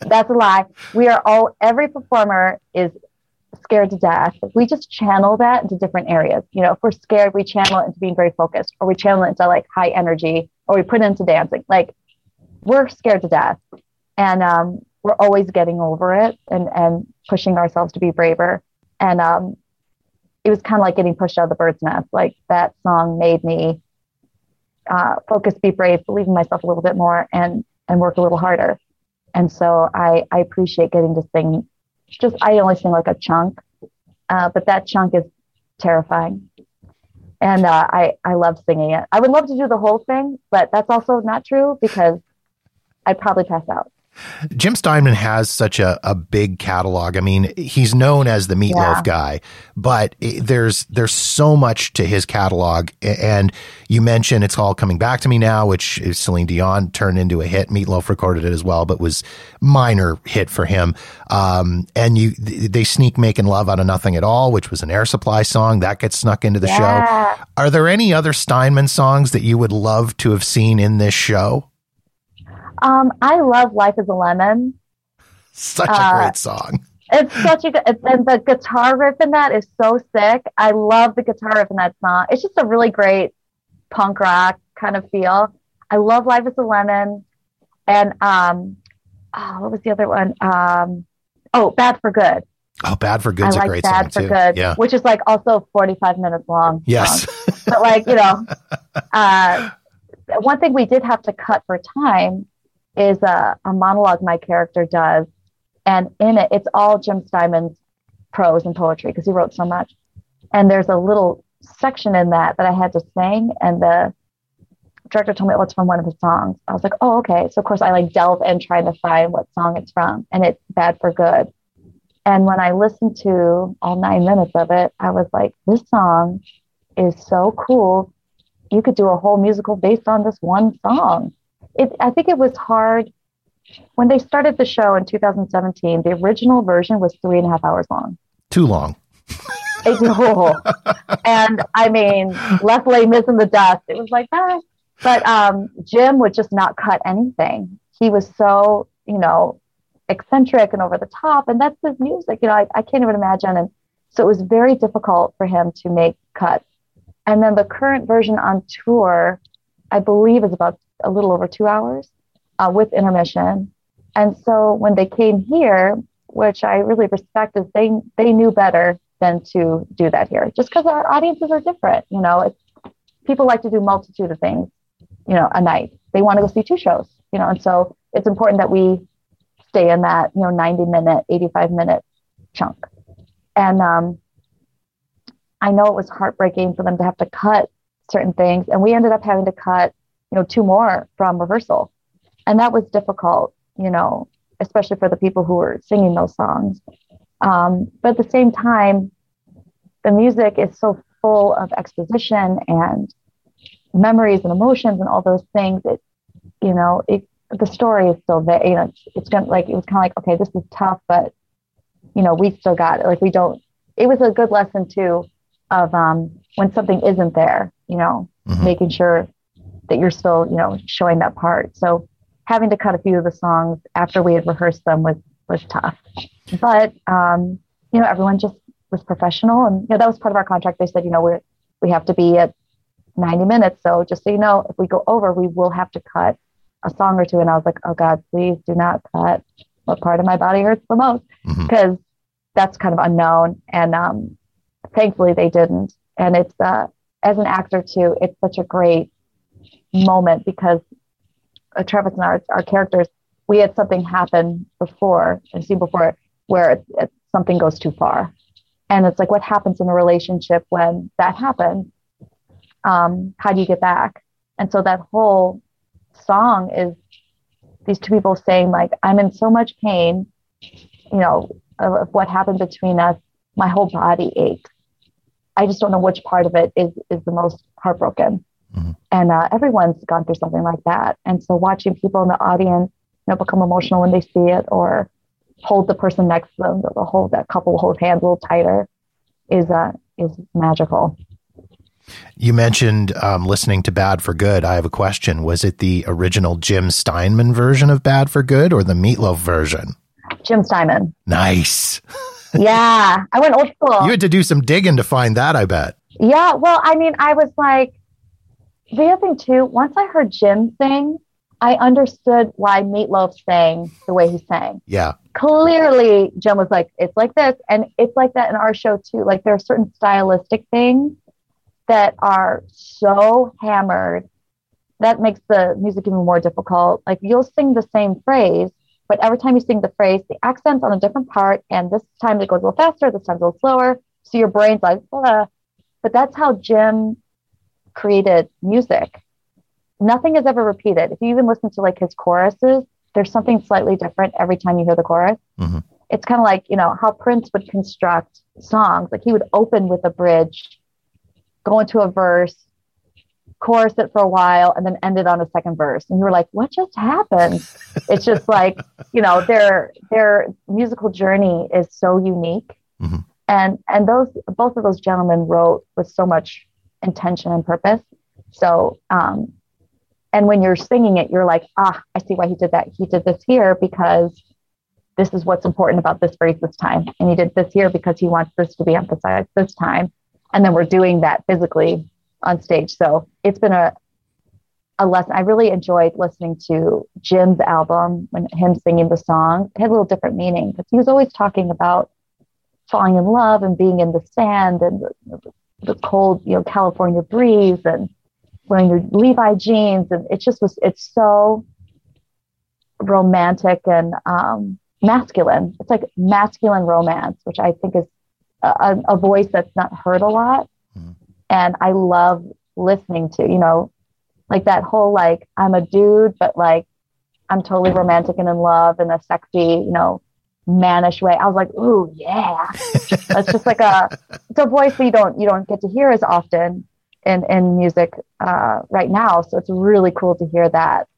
That's a lie. We are all, every performer is scared to death. We just channel that into different areas. You know, if we're scared, we channel it into being very focused, or we channel it into like high energy, or we put it into dancing. Like we're scared to death, and um, we're always getting over it and and pushing ourselves to be braver. And um, it was kind of like getting pushed out of the bird's nest. Like that song made me uh, focus, be brave, believe in myself a little bit more, and and work a little harder. And so I I appreciate getting to sing. Just I only sing like a chunk, uh, but that chunk is terrifying and uh, I I love singing it. I would love to do the whole thing, but that's also not true because I'd probably pass out. Jim Steinman has such a, a big catalog. I mean, he's known as the Meat Loaf yeah. guy, but there's there's so much to his catalog. And you mentioned it's all coming back to me now, which is Celine Dion turned into a hit. Meat Loaf recorded it as well, but was minor hit for him. Um, and you they sneak making love out of nothing at all, which was an Air Supply song that gets snuck into the yeah. show. Are there any other Steinman songs that you would love to have seen in this show? Um, I love Life is a Lemon. Such a uh, great song. It's such a good, and the guitar riff in that is so sick. I love the guitar riff in that song. It's just a really great punk rock kind of feel. I love Life is a Lemon. And um, oh, what was the other one? Um, oh, Bad for Good. Oh, Bad for Good's I like a great Bad song for too. Good, yeah. which is like also 45 minutes long. Yes. but like, you know, uh, one thing we did have to cut for time is a, a monologue my character does. And in it, it's all Jim Steinman's prose and poetry because he wrote so much. And there's a little section in that that I had to sing, and the director told me, oh, it was from one of his songs. I was like, oh, okay. So of course I like delve in trying to find what song it's from, and it's Bad for Good. And when I listened to all nine minutes of it, I was like, this song is so cool. You could do a whole musical based on this one song. It, I think it was hard when they started the show in 2017. The original version was three and a half hours long. Too long. no. and I mean, left Les Mis in the dust. It was like that. But um, Jim would just not cut anything. He was so, you know, eccentric and over the top. And that's his music. You know, I, I can't even imagine. And so it was very difficult for him to make cuts. And then the current version on tour, I believe, is about a little over two hours uh, with intermission. And so when they came here, which I really respect, is they they knew better than to do that here, just because our audiences are different. You know, people like to do multitude of things, you know, a night. They want to go see two shows, you know, and so it's important that we stay in that, you know, 90 minute, 85 minute chunk. And um, I know it was heartbreaking for them to have to cut certain things. And we ended up having to cut, you know, two more from rehearsal. And that was difficult, you know, especially for the people who were singing those songs. Um, but at the same time, the music is so full of exposition and memories and emotions and all those things. It, you know, it, the story is still there. You know, it's, it's gonna like it was kind of like, okay, this is tough, but you know, we still got it. Like we don't. It was a good lesson too of um, when something isn't there. You know, mm-hmm. making sure that you're still, you know, showing that part. So having to cut a few of the songs after we had rehearsed them was was tough. But um, you know, everyone just was professional, and you know that was part of our contract. They said, you know, we we have to be at 90 minutes. So just so you know, if we go over, we will have to cut a song or two. And I was like, oh God, please do not cut what part of my body hurts the most because mm-hmm. that's kind of unknown. And um, thankfully they didn't. And it's uh, as an actor too, it's such a great moment because uh, Travis and our, our characters, we had something happen before and seen before where it, it, something goes too far. And it's like, what happens in a relationship when that happens? Um, how do you get back? And so that whole song is these two people saying like i'm in so much pain you know of, of, what happened between us my whole body aches i just don't know which part of it is is the most heartbroken mm-hmm. and uh, everyone's gone through something like that and so watching people in the audience you know become emotional when they see it or hold the person next to them the hold that couple hold hands a little tighter is uh is magical you mentioned um, listening to Bad for Good. I have a question. Was it the original Jim Steinman version of Bad for Good or the Meat Loaf version? Jim Steinman. Nice. yeah, I went old school. You had to do some digging to find that, I bet. Yeah, well, I mean, I was like, the other thing too, once I heard Jim sing, I understood why Meat Loaf sang the way he sang. Yeah. Clearly, Jim was like, it's like this. And it's like that in our show too. Like there are certain stylistic things that are so hammered that makes the music even more difficult. Like you'll sing the same phrase, but every time you sing the phrase, the accent's on a different part, and this time it goes a little faster, this time a little slower. So your brain's like, but that's how Jim created music. Nothing is ever repeated. If you even listen to like his choruses, there's something slightly different every time you hear the chorus. Mm-hmm. It's kind of like, you know, how Prince would construct songs. Like he would open with a bridge go into a verse, chorus it for a while, and then end it on a second verse. And you were like, what just happened? it's just like, you know, their their musical journey is so unique. Mm-hmm. And and those both of those gentlemen wrote with so much intention and purpose. So um, and when you're singing it, you're like, ah, I see why he did that. He did this here because this is what's important about this phrase this time. And he did this here because he wants this to be emphasized this time. And then we're doing that physically on stage. So it's been a, a lesson. I really enjoyed listening to Jim's album when him singing the song. It had a little different meaning because he was always talking about falling in love and being in the sand and the, cold, you know, California breeze and wearing your Levi jeans. And it just was, it's so romantic and um, masculine. It's like masculine romance, which I think is a, a voice that's not heard a lot. Mm-hmm. And I love listening to, you know, like that whole like I'm a dude, but like I'm totally romantic and in love and a sexy, you know, mannish way. I was like, ooh, yeah. That's just like a it's a voice that you don't you don't get to hear as often in in music uh, right now. So it's really cool to hear that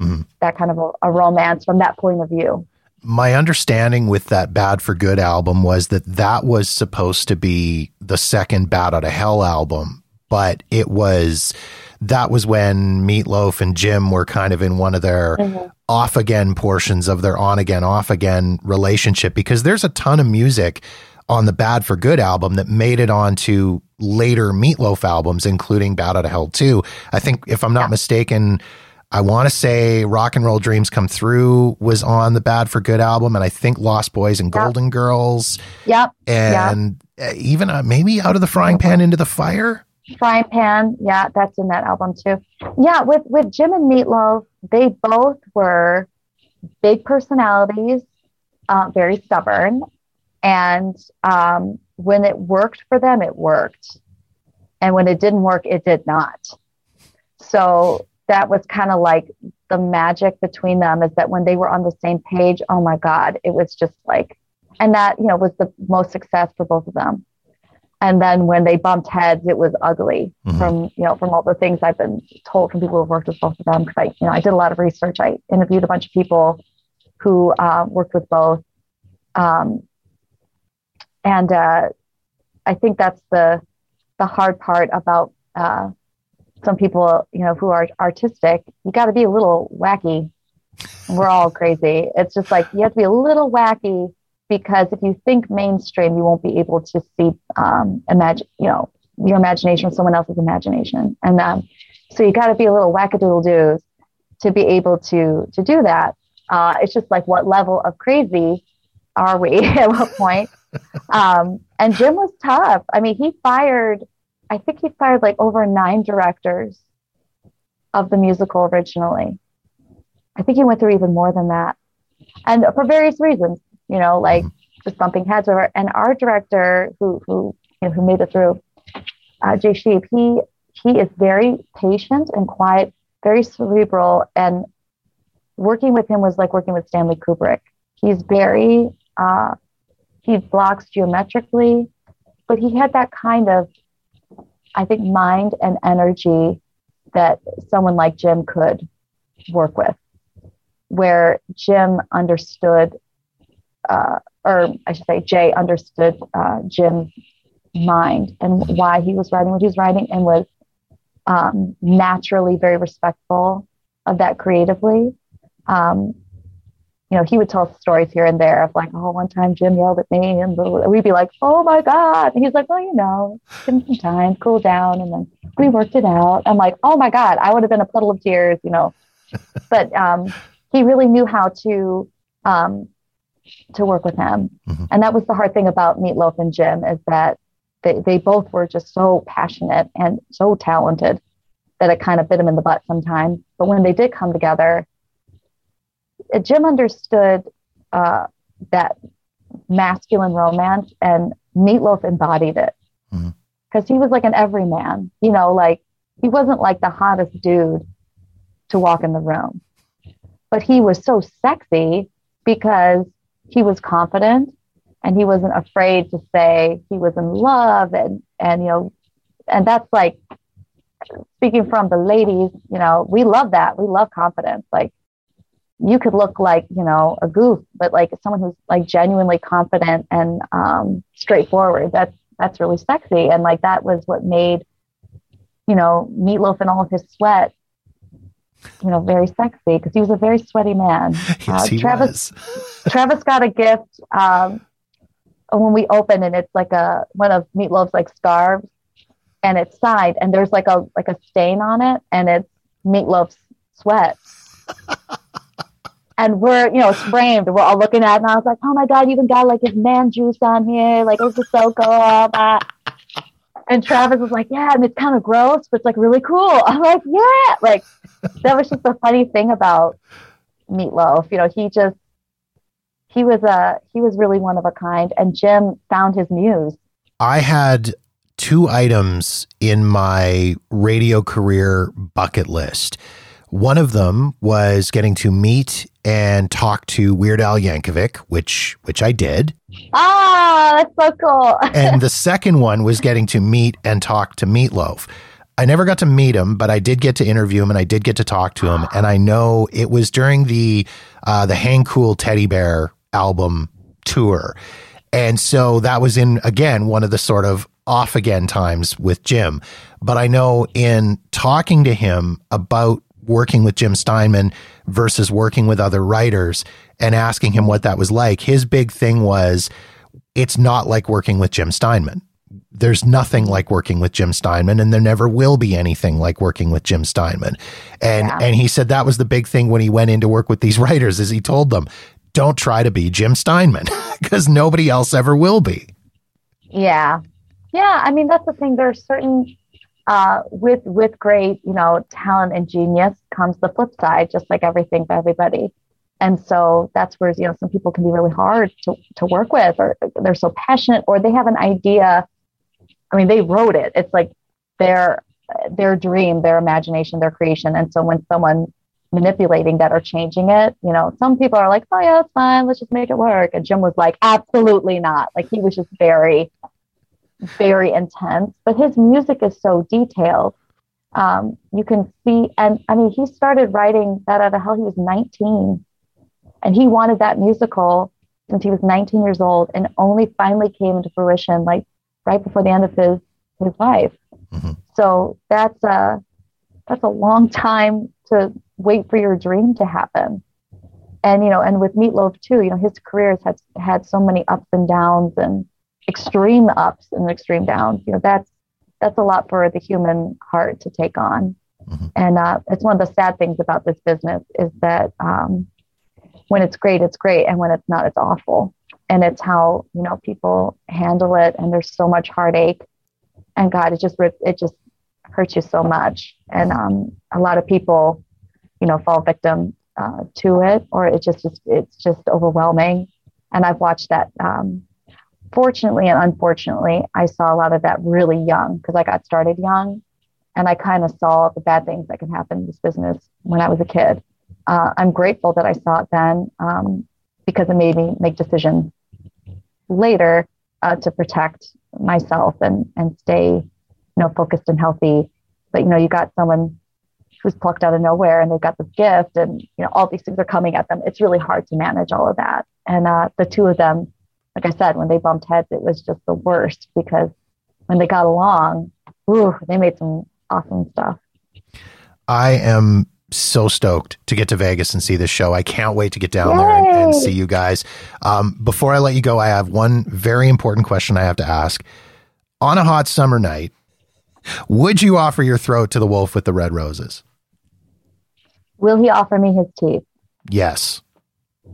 mm-hmm. that kind of a, a romance from that point of view my understanding with that Bad for Good album was that that was supposed to be the second Bat Out of Hell album, but it was that was when Meat Loaf and Jim were kind of in one of their mm-hmm. off again portions of their on again, off again relationship because there's a ton of music on the Bad for Good album that made it onto later Meat Loaf albums, including Bat Out of Hell 2. I think, if I'm not yeah. mistaken, I want to say Rock and Roll Dreams Come Through was on the Bad for Good album, and I think Lost Boys and Golden. Girls. Yep. And yep. even uh, maybe Out of the Frying Pan into the Fire. Frying Pan, yeah, that's in that album too. Yeah, with with Jim and Meat Loaf, they both were big personalities, uh, very stubborn, and um, when it worked for them, it worked, and when it didn't work, it did not. So that was kind of like the magic between them is that when they were on the same page, oh my God, it was just like, and that, you know, was the most success for both of them. And then when they bumped heads, it was ugly mm-hmm. from, you know, from all the things I've been told from people who have worked with both of them. Cause I, you know, I did a lot of research. I interviewed a bunch of people who uh, worked with both. Um, and uh, I think that's the, the hard part about uh, some people, you know, who are artistic, you got to be a little wacky. We're all crazy. It's just like you have to be a little wacky because if you think mainstream, you won't be able to see, um, imagine, you know, your imagination with someone else's imagination. And um, so you got to be a little wackadoodle doos to be able to to do that. Uh, it's just like what level of crazy are we at what point? Um, and Jim was tough. I mean, he fired I think he fired like over nine directors of the musical originally. I think he went through even more than that. And for various reasons, you know, like just bumping heads over. And our director who who you know who made it through, uh, Jay Scheib, he he is very patient and quiet, very cerebral, and working with him was like working with Stanley Kubrick. He's very uh, he blocks geometrically, but he had that kind of I think, mind and energy that someone like Jim could work with, where Jim understood, uh, or I should say, Jay understood uh, Jim's mind and why he was writing what he was writing and was um, naturally very respectful of that creatively. Um, you know, he would tell stories here and there of like, oh, one time Jim yelled at me, and we'd be like, oh my God. And he's like, well, you know, give him some time, cool down. And then we worked it out. I'm like, oh my God, I would have been a puddle of tears, you know. but um, he really knew how to um, to work with him. Mm-hmm. And that was the hard thing about Meat Loaf and Jim is that they, they both were just so passionate and so talented that it kind of bit them in the butt sometimes. But when they did come together, Jim understood uh, that masculine romance, and Meat Loaf embodied it because mm-hmm. he was like an everyman. You know, like he wasn't like the hottest dude to walk in the room, but he was so sexy because he was confident and he wasn't afraid to say he was in love and and you know and that's like speaking from the ladies you know we love that. We love confidence. Like you could look like you know a goof but like someone who's like genuinely confident and um, straightforward that's that's really sexy. And like that was what made you know Meat Loaf and all of his sweat you know, very sexy because he was a very sweaty man. Yes, uh, he Travis, was. Travis got a gift um, when we opened, and it's like a one of Meat Loaf's like scarves, and it's signed, and there's like a like a stain on it, and it's Meat Loaf's sweat. and we're, you know, it's framed. We're all looking at it, and I was like, "Oh my god, you even got like his man juice on here! Like this is so cool!" And Travis was like, "Yeah, and it's kind of gross, but it's like really cool." I'm like, "Yeah!" Like that was just the funny thing about Meat Loaf. You know, he just he was a he was really one of a kind, and Jim found his muse. I had two items in my radio career bucket list. One of them was getting to meet and talk to Weird Al Yankovic, which which I did. Ah, that's so cool. and the second one was getting to meet and talk to Meat Loaf. I never got to meet him, but I did get to interview him and I did get to talk to him. And I know it was during the uh, the Hang Cool Teddy Bear album tour. And so that was in again one of the sort of off again times with Jim. But I know in talking to him about working with Jim Steinman versus working with other writers and asking him what that was like, his big thing was it's not like working with Jim Steinman. There's nothing like working with Jim Steinman, and there never will be anything like working with Jim Steinman. And yeah. and he said that was the big thing when he went in to work with these writers, is he told them, don't try to be Jim Steinman because nobody else ever will be. Yeah. Yeah. I mean, that's the thing. There's certain uh, with with great you know talent and genius comes the flip side, just like everything for everybody. And so that's where you know some people can be really hard to to work with, or they're so passionate, or they have an idea. I mean, they wrote it. It's like their their dream, their imagination, their creation. And so when someone manipulating that or changing it, you know, some people are like, "Oh yeah, it's fine. Let's just make it work." And Jim was like, "Absolutely not." Like he was just very very intense, but his music is so detailed. Um, you can see, and I mean, he started writing Bat Out of Hell. He was 19, and he wanted that musical since he was 19 years old, and only finally came into fruition like right before the end of his his life. Mm-hmm. So that's a that's a long time to wait for your dream to happen. And you know, and with Meat Loaf too, you know, his career has had, had so many ups and downs, and extreme ups and extreme downs. You know, that's that's a lot for the human heart to take on. Mm-hmm. And uh, it's one of the sad things about this business is that um, when it's great, it's great, and when it's not, it's awful. And it's how you know people handle it, and there's so much heartache. And God, it just it just hurts you so much. And um, a lot of people, you know, fall victim uh, to it, or it just, just it's just overwhelming. And I've watched that um, fortunately and unfortunately, I saw a lot of that really young because I got started young and I kind of saw the bad things that can happen in this business when I was a kid. Uh, I'm grateful that I saw it then um, because it made me make decisions later uh, to protect myself and, and stay, you know, focused and healthy. But, you know, you got someone who's plucked out of nowhere and they've got this gift and, you know, all these things are coming at them. It's really hard to manage all of that. And uh, the two of them like I said, when they bumped heads, it was just the worst because when they got along, ooh, they made some awesome stuff. I am so stoked to get to Vegas and see this show. I can't wait to get down Yay! there and, and, see you guys. Um, before I let you go, I have one very important question I have to ask. On a hot summer night, would you offer your throat to the wolf with the red roses? Will he offer me his teeth? Yes.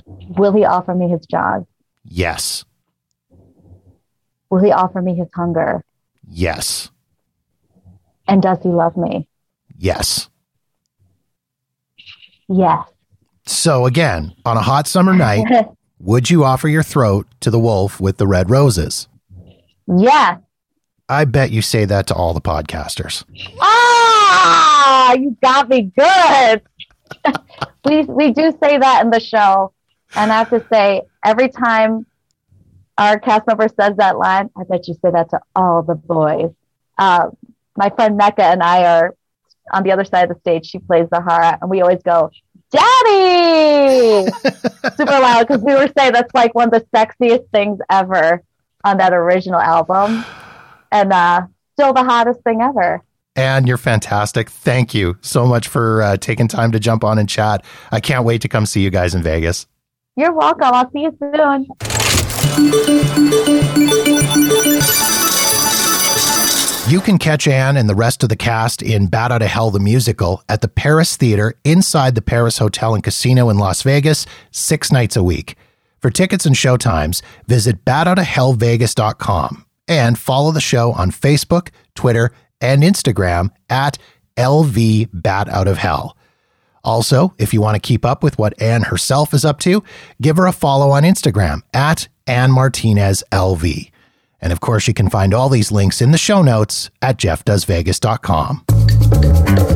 Will he offer me his jaws? Yes. Will he offer me his hunger? Yes. And does he love me? Yes. Yes. So again, on a hot summer night, would you offer your throat to the wolf with the red roses? Yes. I bet you say that to all the podcasters. Ah, you got me good. we we do say that in the show. And I have to say, every time our cast member says that line, I bet you say that to all the boys. Uh, my friend Mecca and I are on the other side of the stage. She plays Zahara, and we always go, Daddy! Super loud because we were saying that's like one of the sexiest things ever on that original album. And uh, still the hottest thing ever. And you're fantastic. Thank you so much for uh, taking time to jump on and chat. I can't wait to come see you guys in Vegas. You're welcome. I'll see you soon. You can catch Anne and the rest of the cast in Bat Out of Hell the Musical at the Paris Theater inside the Paris Hotel and Casino in Las Vegas six nights a week. For tickets and showtimes, visit batoutofhellvegas.com and follow the show on Facebook, Twitter, and Instagram at LV Bat Out of Hell. Also, if you want to keep up with what Anne herself is up to, give her a follow on Instagram at Anne Martinez LV. And of course, you can find all these links in the show notes at jeffdoesvegas.com.